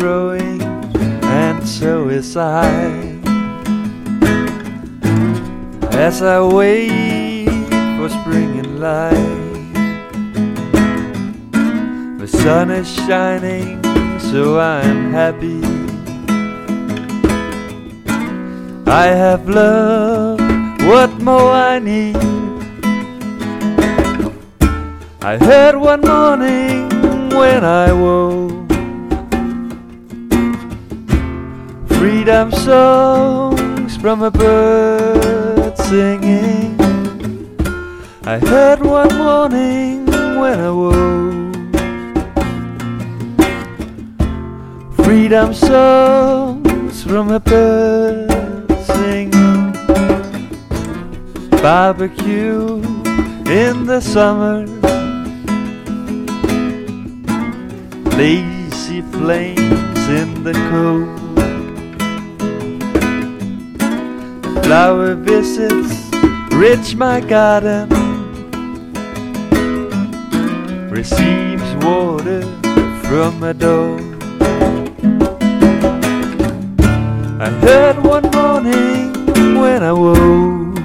growing, and so is I. As I wait for spring and light, the sun is shining, so I'm happy. I have love, what more I need? I heard one morning when I woke freedom songs from a bird singing. I heard one morning when I woke freedom songs from a bird singing. Barbecue in the summer lazy flames in the cold. Flower visits rich my garden, receives water from a door. I heard one morning when I woke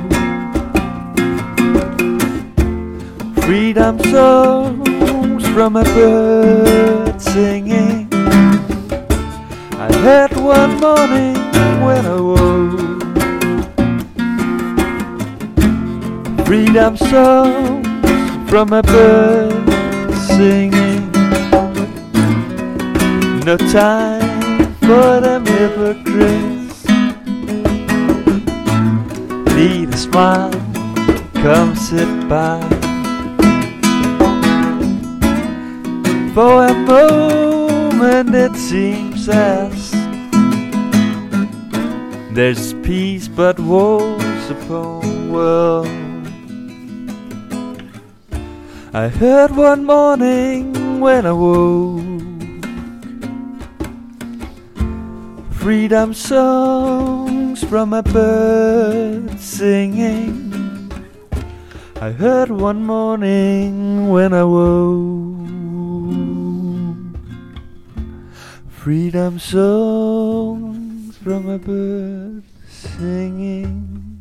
freedom songs from a bird singing. I heard one morning when I woke freedom songs from a bird singing. No time for them hypocrites. Need a smile, come sit by. For a moment it seems as there's peace but wars upon world. I heard one morning when I woke freedom songs from a bird singing. I heard one morning when I woke freedom songs from a bird singing.